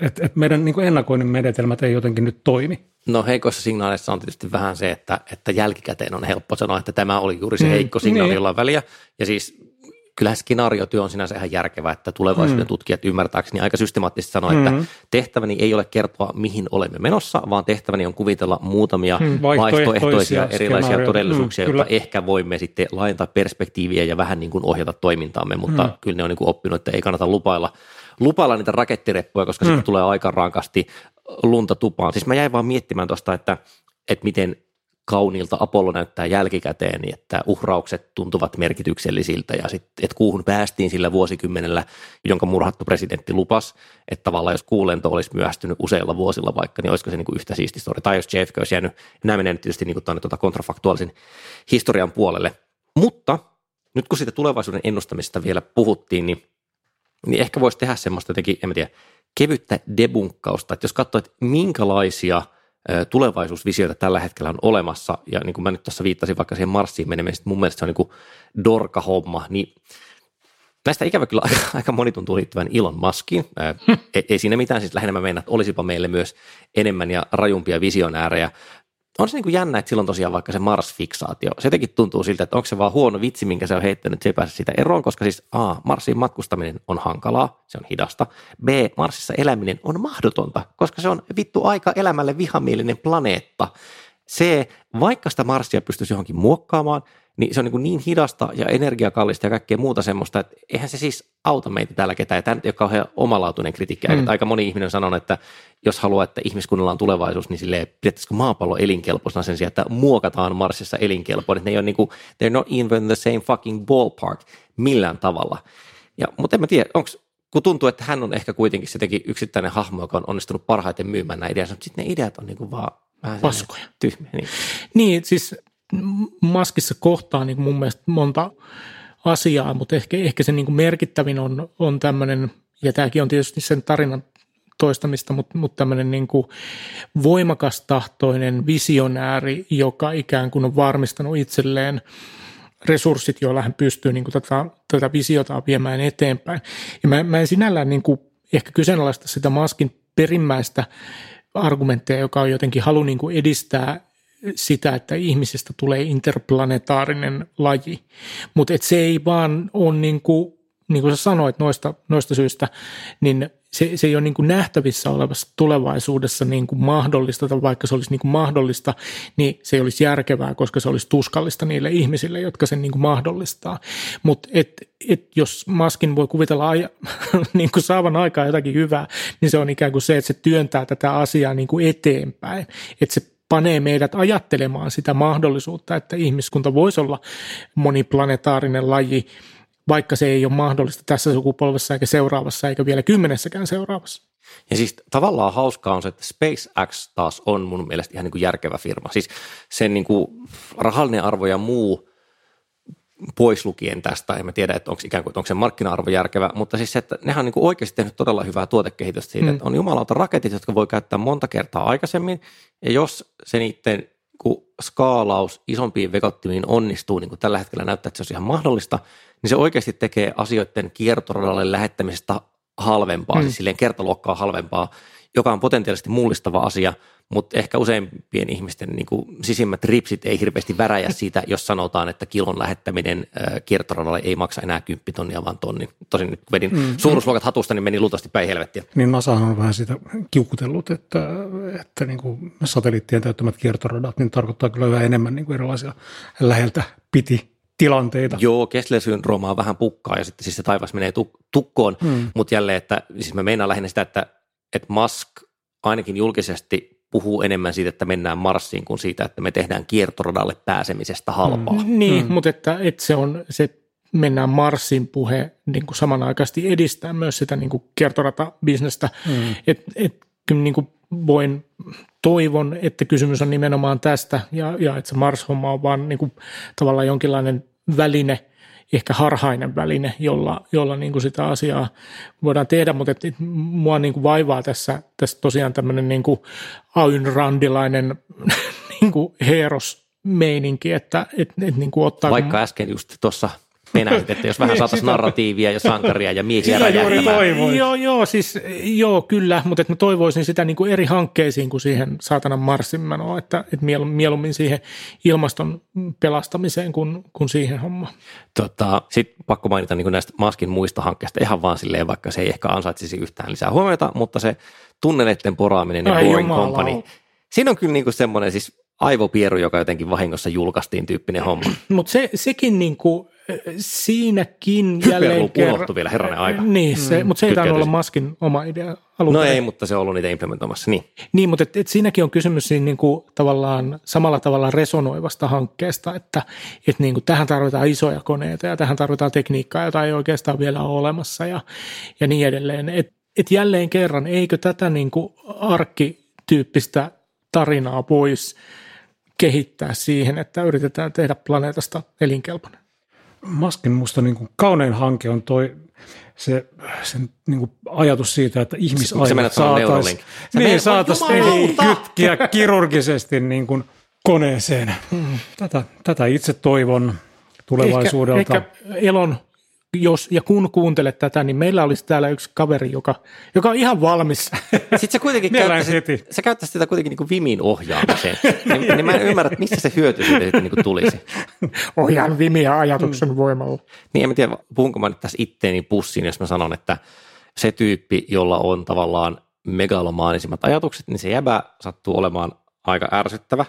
että et meidän niin kuin ennakoinnin menetelmät ei jotenkin nyt toimi. No heikoissa signaaleissa on tietysti vähän se, että, että jälkikäteen on helppo sanoa, että tämä oli juuri se mm, heikko signaali, niin. jolla on väliä. Ja siis kyllähän skenaariotyö on sinänsä ihan järkevä, että tulevaisuuden mm. tutkijat ymmärtääkseni aika systemaattisesti sanoo, että mm. tehtäväni ei ole kertoa, mihin olemme menossa, vaan tehtäväni on kuvitella muutamia mm. vaihtoehtoisia erilaisia todellisuuksia, mm, joita ehkä voimme sitten laajentaa perspektiiviä ja vähän niin kuin ohjata toimintaamme, mutta mm. kyllä ne on niin kuin oppinut, että ei kannata lupailla, lupailla niitä rakettireppuja, koska mm. sitten tulee aika rankasti lunta tupaan. Siis mä jäin vaan miettimään tuosta, että, että miten kauniilta Apollo näyttää jälkikäteen, niin että uhraukset tuntuvat merkityksellisiltä ja sitten, että kuuhun päästiin sillä vuosikymmenellä, jonka murhattu presidentti lupas, että tavallaan jos kuulento olisi myöhästynyt useilla vuosilla vaikka, niin olisiko se niin kuin yhtä siisti story. Tai jos JFK olisi jäänyt, nämä menee tietysti niin kuin tuota kontrafaktuaalisen historian puolelle. Mutta nyt kun siitä tulevaisuuden ennustamista vielä puhuttiin, niin, niin ehkä voisi tehdä semmoista jotenkin, en mä tiedä, kevyttä debunkkausta, että jos katsoo, että minkälaisia – tulevaisuusvisioita tällä hetkellä on olemassa, ja niin kuin mä nyt tässä viittasin vaikka siihen Marsiin menemään, mun mielestä se on niin kuin dorka-homma, niin Näistä ikävä kyllä aika, aika moni tuntuu liittyvän Elon Muskiin. ei, ei siinä mitään, siis lähinnä mä meinaan, että olisipa meille myös enemmän ja rajumpia visionäärejä on se niin kuin jännä, että silloin tosiaan vaikka se Mars-fiksaatio, se jotenkin tuntuu siltä, että onko se vaan huono vitsi, minkä se on heittänyt, se ei pääse siitä eroon, koska siis A, Marsiin matkustaminen on hankalaa, se on hidasta. B, Marsissa eläminen on mahdotonta, koska se on vittu aika elämälle vihamielinen planeetta. C, vaikka sitä Marsia pystyisi johonkin muokkaamaan, niin se on niin, niin hidasta ja energiakallista ja kaikkea muuta semmoista, että eihän se siis auta meitä täällä ketään. Ja tämä ei ole kauhean omalaatuinen kritiikki. Mm. Aika moni ihminen sanoo, että jos haluaa, että ihmiskunnalla on tulevaisuus, niin silleen pidettäisikö maapallo elinkelpoisena sen sijaan, että muokataan Marsissa elinkelpoinen. Ne ei ole niin kuin, they're not even the same fucking ballpark millään tavalla. Ja, mutta en mä tiedä, onko kun tuntuu, että hän on ehkä kuitenkin sittenkin yksittäinen hahmo, joka on onnistunut parhaiten myymään nämä ideat, mutta sitten ne ideat on niin kuin vaan vähän paskoja. Tyhmiä. Niin. niin, siis maskissa kohtaa niin mun mielestä monta asiaa, mutta ehkä, ehkä se niin merkittävin on, on tämmöinen, ja tämäkin on tietysti sen tarinan toistamista, mutta, mutta tämmöinen niin kuin voimakas tahtoinen visionääri, joka ikään kuin on varmistanut itselleen resurssit, joilla hän pystyy niin kuin tätä, tätä visiota viemään eteenpäin. Ja mä, mä en sinällään niin kuin ehkä kyseenalaista sitä maskin perimmäistä argumentteja, joka on jotenkin halu niin kuin edistää sitä, että ihmisestä tulee interplanetaarinen laji. Mutta se ei vaan ole niin kuin, niin kuin sä sanoit noista, noista syistä, niin se, se ei ole niin kuin nähtävissä olevassa tulevaisuudessa niin kuin mahdollista, tai vaikka se olisi niin kuin mahdollista, niin se ei olisi järkevää, koska se olisi tuskallista niille ihmisille, jotka sen niin kuin mahdollistaa. Mutta et, et jos maskin voi kuvitella aja, niin kuin saavan aikaa jotakin hyvää, niin se on ikään kuin se, että se työntää tätä asiaa niin kuin eteenpäin. Että se panee meidät ajattelemaan sitä mahdollisuutta, että ihmiskunta voisi olla moniplanetaarinen laji, vaikka se ei ole mahdollista tässä sukupolvessa eikä seuraavassa eikä vielä kymmenessäkään seuraavassa. Ja siis tavallaan hauskaa on se, että SpaceX taas on mun mielestä ihan niin kuin järkevä firma. Siis sen niin kuin rahallinen arvo ja muu pois lukien tästä, en mä tiedä, että onko ikään kuin onko se markkina-arvo järkevä, mutta siis se, että nehän on niin kuin oikeasti tehnyt todella hyvää tuotekehitystä siitä, mm. että on jumalauta raketit, jotka voi käyttää monta kertaa aikaisemmin, ja jos se niiden kun skaalaus isompiin vekottimiin onnistuu, niin kuin tällä hetkellä näyttää, että se on ihan mahdollista, niin se oikeasti tekee asioiden kiertoradalle lähettämisestä halvempaa, mm. siis silleen kertaluokkaa halvempaa, joka on potentiaalisesti mullistava asia, mutta ehkä useimpien ihmisten niin kuin sisimmät ripsit ei hirveästi väräjä siitä, jos sanotaan, että kilon lähettäminen kiertoradalle ei maksa enää 10 tonnia, vaan tonni. Tosin nyt vedin mm. suuruusluokat hatusta, niin meni luultavasti päin helvettiä. Niin NASA on vähän sitä kiukutellut, että, että niin kuin satelliittien täyttämät kiertoradat niin tarkoittaa kyllä yhä enemmän niin kuin erilaisia läheltä piti tilanteita. Joo, Kessler-syndroomaa vähän pukkaa ja sitten siis se taivas menee tukkoon, mm. mutta jälleen, että siis mä meinaan lähinnä sitä, että, että Musk ainakin julkisesti puhuu enemmän siitä, että mennään Marsiin kuin siitä, että me tehdään kiertoradalle pääsemisestä halpaa. Mm. Niin, mm. mutta että, että se on se mennään Marsin puhe niin kuin samanaikaisesti edistää myös sitä niin kuin kiertoratabisnestä. Mm. Et, et, kyllä niin kuin voin, toivon, että kysymys on nimenomaan tästä ja, ja että se Mars-homma on vaan niin kuin tavallaan jonkinlainen väline – ehkä harhainen väline, jolla, jolla niin kuin sitä asiaa voidaan tehdä, mutta et, mua niin kuin vaivaa tässä, tässä tosiaan tämmöinen niin kuin Ayn-randilainen niin kuin heeros meininki, että et, et, niin kuin ottaa... Vaikka äsken just tuossa penäisit, että jos vähän saataisiin narratiivia ja sankaria ja miehiä Sitä juuri räjähtämään. toivoin. Joo, joo, siis joo, kyllä, mutta että mä toivoisin sitä niin kuin eri hankkeisiin kuin siihen saatanan Marsin menoa, että, että mielu- mieluummin siihen ilmaston pelastamiseen kuin, kuin siihen hommaan. Tota, Sitten pakko mainita niin näistä Maskin muista hankkeista ihan vaan silleen, vaikka se ei ehkä ansaitsisi yhtään lisää huomiota, mutta se tunneleiden poraaminen ja Ai Boring jumalauta. Company. Siinä on kyllä niin semmoinen siis aivopieru, joka jotenkin vahingossa julkaistiin tyyppinen homma. Mutta se, sekin niin kuin, siinäkin jälleen kerran. vielä, herranen aika. Niin, se, mutta se ei tainnut olla Maskin oma idea alun No ei, mutta se on ollut niitä implementoimassa. Niin. Niin, mutta et, et siinäkin on kysymys siinä niin kuin tavallaan samalla tavalla resonoivasta hankkeesta, että et niin kuin tähän tarvitaan isoja koneita ja tähän tarvitaan tekniikkaa, jota ei oikeastaan vielä ole olemassa ja, ja niin edelleen. Et, et jälleen kerran, eikö tätä niin kuin arkkityyppistä tarinaa pois kehittää siihen, että yritetään tehdä planeetasta elinkelpoinen? Maskin musta niin kuin kaunein hanke on toi se, sen niin kuin ajatus siitä, että ihmisaivot saataisiin niin, saatais Jumalauta! kytkiä kirurgisesti niin kuin koneeseen. Tätä, tätä itse toivon tulevaisuudelta. Ehkä, ehkä Elon, jos ja kun kuuntelet tätä, niin meillä olisi täällä yksi kaveri, joka, joka on ihan valmis. Sitten sä kuitenkin käyttäisit, heti. sä käyttäisit sitä kuitenkin niin kuin Vimin ohjaamiseen. niin, niin mä en ymmärrä, että mistä se hyöty siitä sitten niin kuin tulisi. Ohjaan vimiä ajatuksen voimalla. Niin en mä tiedä, puhunko mä nyt tässä itteeni pussiin, jos mä sanon, että se tyyppi, jolla on tavallaan megalomaanisimmat ajatukset, niin se jäbä sattuu olemaan aika ärsyttävä.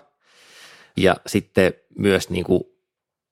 Ja sitten myös niin kuin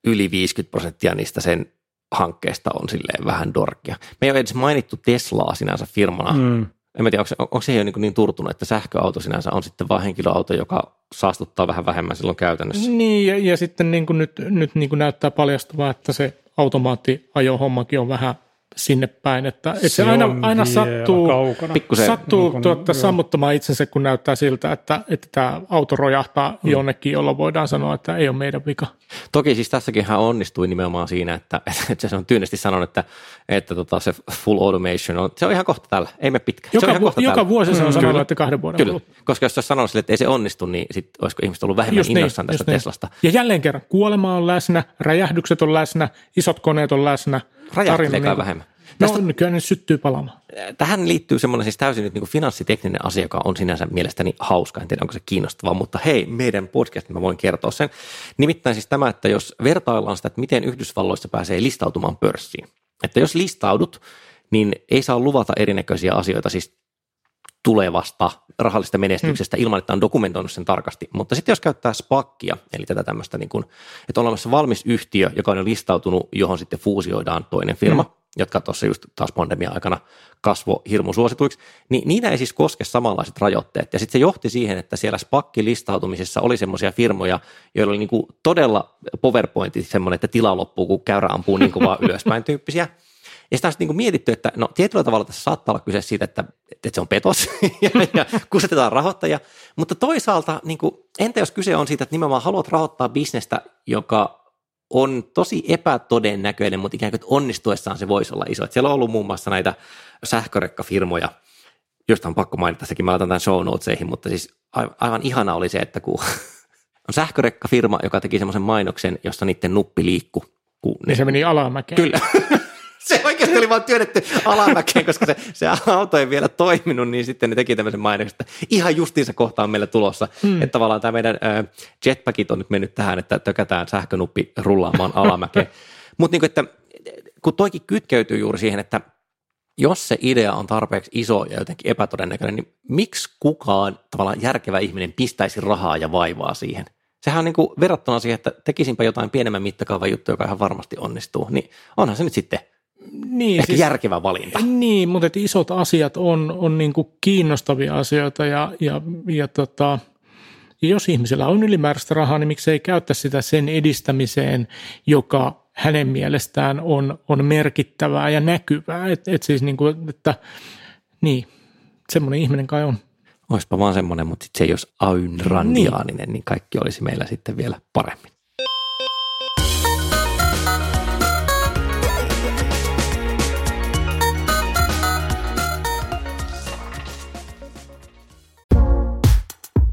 yli 50 prosenttia niistä sen hankkeesta on silleen vähän dorkia. Me ei ole edes mainittu Teslaa sinänsä firmana. Mm. En tiedä, onko se, onko se jo niin, niin turtunut, että sähköauto sinänsä on sitten vain henkilöauto, joka saastuttaa vähän vähemmän silloin käytännössä. Niin, ja, ja sitten niin kuin nyt, nyt niin kuin näyttää paljastuvaa, että se automaattiajohommakin on vähän sinne päin, että, että se, se aina, aina sattuu, Pikkusen- kaukana. Pikkusen, sattuu niin kuin- joo. sammuttamaan itsensä, kun näyttää siltä, että, että tämä auto rojahtaa Mm. jonnekin, jolloin voidaan sanoa, että ei ole meidän vika. Toki siis tässäkin hän onnistui nimenomaan siinä, että, että se on tyynesti sanonut, että, että tota, se full automation on, se on ihan kohta tällä, ei me pitkä. se on Joka, ihan vu- kohta joka vuosi se on sanonut, Kyllä. että kahden vuoden Kyllä, kuluttua. koska jos se olisi sanonut sille, että ei se onnistu, niin sit olisiko ihmiset ollut vähemmän Just niin, innoissaan tästä just niin. Teslasta. Ja jälleen kerran, kuolema on läsnä, räjähdykset on läsnä, isot koneet on läsnä. Räjähtelee Tarina niin- vähemmän. No Tästä- nykyään ne syttyy palamaan. Tähän liittyy semmoinen siis täysin nyt niin kuin finanssitekninen asia, joka on sinänsä mielestäni hauska. En tiedä, onko se kiinnostavaa, mutta hei, meidän podcast, mä voin kertoa sen. Nimittäin siis tämä, että jos vertaillaan sitä, että miten Yhdysvalloissa pääsee listautumaan pörssiin. Että jos listaudut, niin ei saa luvata erinäköisiä asioita, siis tulevasta rahallisesta menestyksestä ilman, että on dokumentoinut sen tarkasti. Mutta sitten jos käyttää spakkia, eli tätä tämmöistä, niin kuin, että on olemassa valmis yhtiö, joka on jo listautunut, johon sitten fuusioidaan toinen firma, mm. jotka tuossa just taas pandemian aikana kasvo hirmu suosituiksi, niin niitä ei siis koske samanlaiset rajoitteet. Ja sitten se johti siihen, että siellä spakki-listautumisessa oli semmoisia firmoja, joilla oli niin kuin todella PowerPointti semmoinen, että tila loppuu, kun käyrä ampuu niin kuin vaan ylöspäin tyyppisiä. Ja sitä on sitten niin mietitty, että no tietyllä tavalla tässä saattaa olla kyse siitä, että, että se on petos ja, ja kusetetaan rahoittajia, mutta toisaalta niin kuin, entä jos kyse on siitä, että nimenomaan haluat rahoittaa bisnestä, joka on tosi epätodennäköinen, mutta ikään kuin onnistuessaan se voisi olla iso. Että siellä on ollut muun muassa näitä sähkörekkafirmoja, joista on pakko mainita sekin, mä laitan tämän show notesihin, mutta siis aivan, aivan ihana oli se, että kun on sähkörekkafirma, joka teki semmoisen mainoksen, jossa niiden nuppi liikkuu. Kun ne Niin se meni alamäkeen. Kyllä. se oikeasti oli vaan työnnetty alamäkeen, koska se, se auto ei vielä toiminut, niin sitten ne teki tämmöisen mainoksen, että ihan justiinsa kohta on meillä tulossa. Mm. Että tavallaan tämä meidän äh, jetpackit on nyt mennyt tähän, että tökätään sähkönuppi rullaamaan alamäkeen. Mutta niin että kun toikin kytkeytyy juuri siihen, että jos se idea on tarpeeksi iso ja jotenkin epätodennäköinen, niin miksi kukaan tavallaan järkevä ihminen pistäisi rahaa ja vaivaa siihen? Sehän on niin kuin verrattuna siihen, että tekisinpä jotain pienemmän mittakaavan juttu, joka ihan varmasti onnistuu, niin onhan se nyt sitten Niin, ehkä järkevä valinta. Niin, mutta että isot asiat on, on niin kuin kiinnostavia asioita ja, ja, ja tota, jos ihmisellä on ylimääräistä rahaa, niin miksei käyttä sitä sen edistämiseen, joka hänen mielestään on, on merkittävää ja näkyvää. Et, et siis niin kuin, että niin, semmoinen ihminen kai on. Olisipa vaan semmoinen, mutta sit se ei olisi niin. niin kaikki olisi meillä sitten vielä paremmin.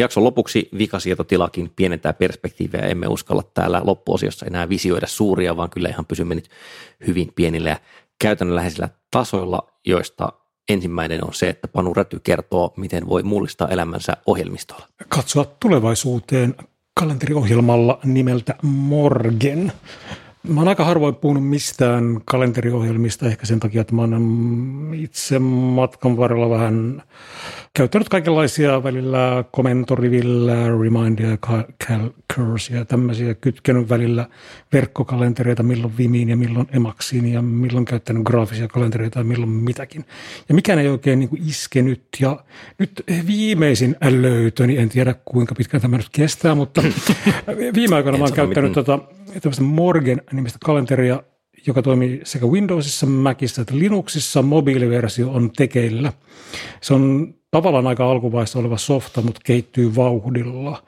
Jakson lopuksi vikasietotilakin pienentää perspektiiviä. Emme uskalla täällä loppuosiossa enää visioida suuria, vaan kyllä ihan pysymme nyt hyvin pienillä ja käytännönläheisillä tasoilla, joista ensimmäinen on se, että Panu Räty kertoo, miten voi mullistaa elämänsä ohjelmistolla. Katsoa tulevaisuuteen kalenteriohjelmalla nimeltä Morgen. Mä oon aika harvoin puhunut mistään kalenteriohjelmista, ehkä sen takia, että mä oon itse matkan varrella vähän käyttänyt kaikenlaisia välillä komentorivillä, remindia, calcurs ja tämmöisiä, kytkenyt välillä verkkokalentereita, milloin Vimiin ja milloin Emaksiin ja milloin käyttänyt graafisia kalentereita ja milloin mitäkin. Ja mikään ei oikein niin kuin iskenyt. Ja nyt viimeisin löytöni, en tiedä kuinka pitkään tämä nyt kestää, mutta viime aikoina mä oon käyttänyt tota, tämmöistä Morgan-nimistä kalenteria, joka toimii sekä Windowsissa, Macissa että Linuxissa. Mobiiliversio on tekeillä. Se on tavallaan aika alkuvaiheessa oleva softa, mutta kehittyy vauhdilla.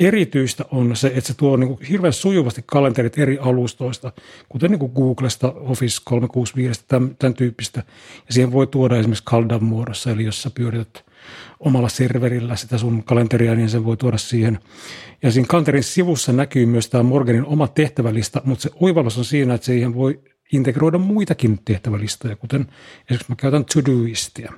Erityistä on se, että se tuo niin kuin hirveän sujuvasti kalenterit eri alustoista, kuten niin kuin Googlesta, Office 365, tämän, tämän tyyppistä. Ja siihen voi tuoda esimerkiksi Caldan muodossa, eli jos sä pyörität omalla serverillä sitä sun kalenteria, niin sen voi tuoda siihen. Ja siinä kalenterin sivussa näkyy myös tämä Morganin oma tehtävälista, mutta se oivallus on siinä, että siihen voi integroida muitakin tehtävälistoja, kuten esimerkiksi mä käytän Todoistia.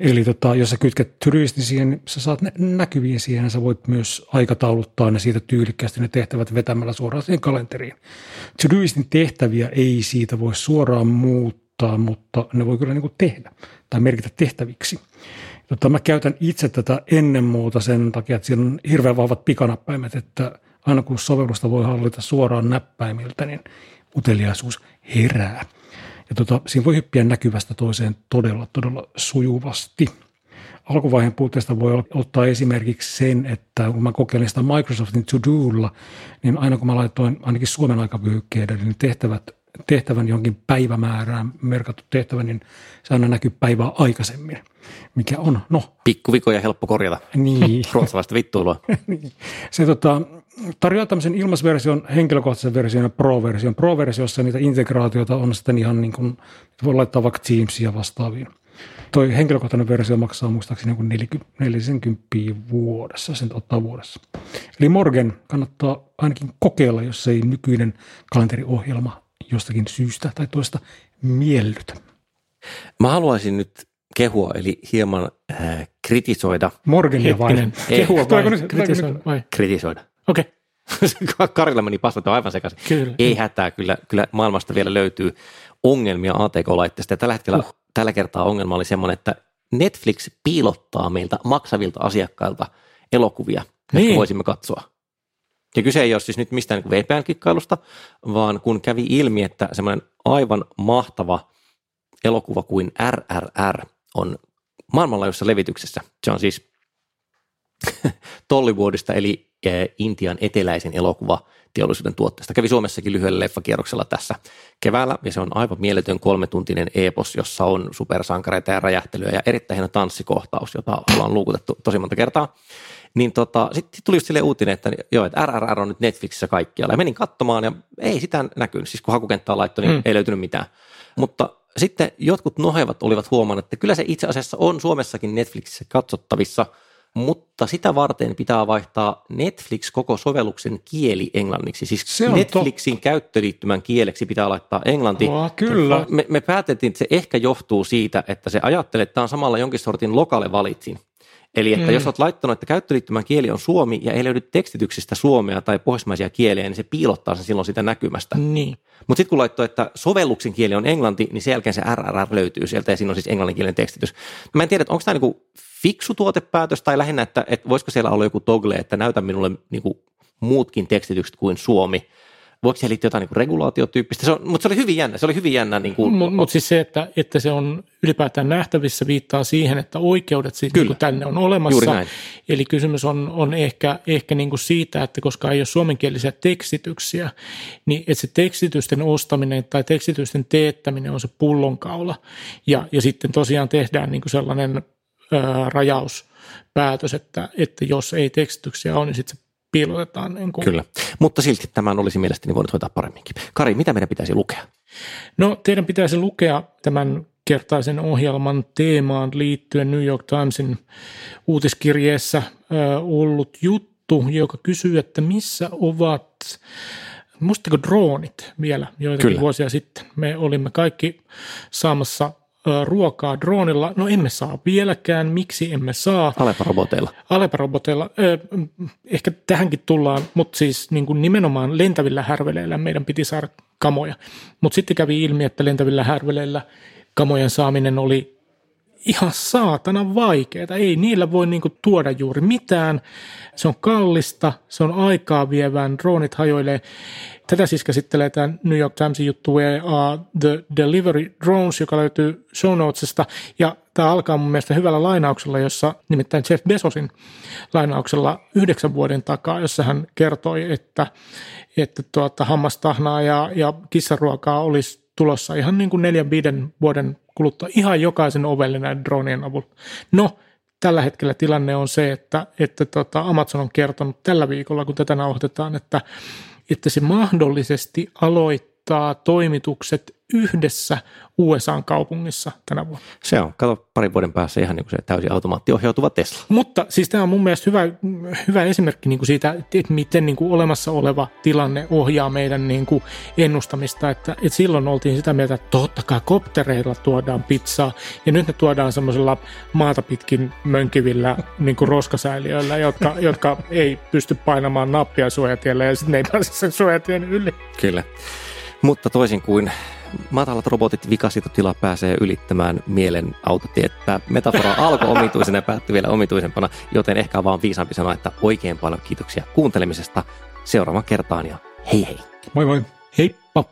Eli tota, jos sä kytket Todoistin siihen, niin sä saat ne näkyviin siihen ja sä voit myös aikatauluttaa ne siitä tyylikkäästi ne tehtävät vetämällä suoraan siihen kalenteriin. Todoistin tehtäviä ei siitä voi suoraan muuttaa, mutta ne voi kyllä niin kuin tehdä tai merkitä tehtäviksi. Tota, mä käytän itse tätä ennen muuta sen takia, että siinä on hirveän vahvat pikanäppäimet, että aina kun sovellusta voi hallita suoraan näppäimiltä, niin uteliaisuus herää. Ja tota, siinä voi hyppiä näkyvästä toiseen todella, todella sujuvasti. Alkuvaiheen puutteesta voi ottaa esimerkiksi sen, että kun mä kokeilin sitä Microsoftin To-Dolla, niin aina kun mä laitoin ainakin Suomen aikavyöhykkeelle, niin tehtävät tehtävän johonkin päivämäärään merkattu tehtävä, niin se aina näkyy päivää aikaisemmin, mikä on, no. Pikkuvikoja helppo korjata. Niin. Ruotsalaista vittuilua. niin. Se tota, tarjoaa tämmöisen ilmaisversion, henkilökohtaisen version ja Pro-version. Pro-versiossa niitä integraatioita on sitten ihan niin kuin, voi laittaa vaikka Teamsia vastaaviin. Toi henkilökohtainen versio maksaa muistaakseni joku 40 vuodessa, sen ottaa vuodessa. Eli Morgan kannattaa ainakin kokeilla, jos ei nykyinen kalenteriohjelma jostakin syystä tai toista miellytä. Mä haluaisin nyt kehua, eli hieman äh, kritisoida. Morgania vai? Kehua vai? Kritisoida vai? Kritisoida. Okei. Okay. Karilla meni pasvat aivan sekaisin. Kyllä. Ei hätää, kyllä, kyllä maailmasta vielä löytyy ongelmia ATK-laitteesta. Ja tällä hetkellä, uh. tällä kertaa ongelma oli semmoinen, että Netflix piilottaa meiltä maksavilta asiakkailta elokuvia, niin. jotka voisimme katsoa. Ja kyse ei ole siis nyt mistään niin VPN-kikkailusta, vaan kun kävi ilmi, että semmoinen aivan mahtava elokuva kuin RRR on maailmanlaajuisessa levityksessä. Se on siis Tollywoodista eli eh, Intian eteläisen elokuva teollisuuden tuotteesta. Kävi Suomessakin lyhyellä leffakierroksella tässä keväällä ja se on aivan mieletön kolmetuntinen epos, jossa on supersankareita ja räjähtelyä ja erittäin hieno tanssikohtaus, jota ollaan luukutettu tosi monta kertaa. Niin tota, sitten tuli just sille uutinen, että joo, että RRR on nyt Netflixissä kaikkialla. Ja menin katsomaan ja ei sitä näkynyt. Siis kun hakukenttää laittoi, niin mm. ei löytynyt mitään. Mutta sitten jotkut nohevat olivat huomanneet, että kyllä se itse asiassa on Suomessakin Netflixissä katsottavissa, mutta sitä varten pitää vaihtaa Netflix koko sovelluksen kieli englanniksi. Siis se Netflixin totta. käyttöliittymän kieleksi pitää laittaa englanti. Oh, kyllä. Me, me päätettiin, että se ehkä johtuu siitä, että se ajattelee, että tämä on samalla jonkin sortin lokale valitsin. Eli että mm. jos olet laittanut, että käyttöliittymän kieli on suomi ja ei löydy tekstityksistä suomea tai pohjoismaisia kieliä, niin se piilottaa sen silloin sitä näkymästä. Niin. Mutta sitten kun laittoi, että sovelluksen kieli on englanti, niin sen jälkeen se RRR löytyy sieltä ja siinä on siis englanninkielinen tekstitys. Mä en tiedä, onko tämä niinku fiksu tuotepäätös tai lähinnä, että, että voisiko siellä olla joku toggle, että näytä minulle niinku muutkin tekstitykset kuin suomi. Voiko siihen liittyä jotain niin regulaatiotyyppistä, se on, mutta se oli hyvin jännä, se oli hyvin jännä. Niin kuin... Mutta mut siis se, että, että se on ylipäätään nähtävissä viittaa siihen, että oikeudet siis niin tänne on olemassa. Eli kysymys on, on ehkä, ehkä niin kuin siitä, että koska ei ole suomenkielisiä tekstityksiä, niin että se tekstitysten ostaminen tai tekstitysten teettäminen on se pullonkaula. Ja, ja sitten tosiaan tehdään niin kuin sellainen ää, rajauspäätös, että, että jos ei tekstityksiä ole, niin sitten se piilotetaan. Niin kuin. Kyllä, mutta silti tämän olisi mielestäni voinut hoitaa paremminkin. Kari, mitä meidän pitäisi lukea? No teidän pitäisi lukea tämän kertaisen ohjelman teemaan liittyen New York Timesin uutiskirjeessä ollut juttu, joka kysyy, että missä ovat, muistako droonit vielä joitakin Kyllä. vuosia sitten. Me olimme kaikki saamassa ruokaa droonilla. No emme saa vieläkään. Miksi emme saa? Alepa-roboteilla. Alepa-roboteilla. Ehkä tähänkin tullaan, mutta siis niin kuin nimenomaan lentävillä härveleillä meidän piti saada kamoja. Mutta sitten kävi ilmi, että lentävillä härveleillä kamojen saaminen oli ihan saatana vaikeaa. Ei niillä voi niinku tuoda juuri mitään. Se on kallista, se on aikaa vievään, droonit hajoilee. Tätä siis käsittelee tämä New York Timesin juttu the Delivery Drones, joka löytyy show notesista. Ja tämä alkaa mun mielestä hyvällä lainauksella, jossa nimittäin Jeff Bezosin lainauksella yhdeksän vuoden takaa, jossa hän kertoi, että, että tuota, hammastahnaa ja, ja kissaruokaa olisi tulossa ihan niin kuin neljän viiden vuoden kuluttua ihan jokaisen ovelle näiden dronien avulla. No, tällä hetkellä tilanne on se, että, että tota Amazon on kertonut tällä viikolla, kun tätä nauhoitetaan, että, että se mahdollisesti aloittaa toimitukset yhdessä USA-kaupungissa tänä vuonna. Se on, kato parin vuoden päässä ihan niin kuin se täysin automaattiohjautuva Tesla. Mutta siis tämä on mun mielestä hyvä, hyvä esimerkki niin kuin siitä, että miten niin kuin olemassa oleva tilanne ohjaa meidän niin kuin ennustamista. Että, että silloin oltiin sitä mieltä, että totta kai koptereilla tuodaan pizzaa ja nyt ne tuodaan semmoisella maata pitkin mönkivillä niin kuin roskasäiliöillä, jotka, jotka ei pysty painamaan nappia suojatielle ja sitten ne ei pääse sen suojatien yli. Kyllä. Mutta toisin kuin matalat robotit vikasitotila pääsee ylittämään mielen autotiet. Tämä metafora alkoi omituisena ja päättyi vielä omituisempana, joten ehkä on vaan viisaampi sanoa, että oikein paljon kiitoksia kuuntelemisesta. Seuraavan kertaan ja hei hei. Moi moi. Heippa.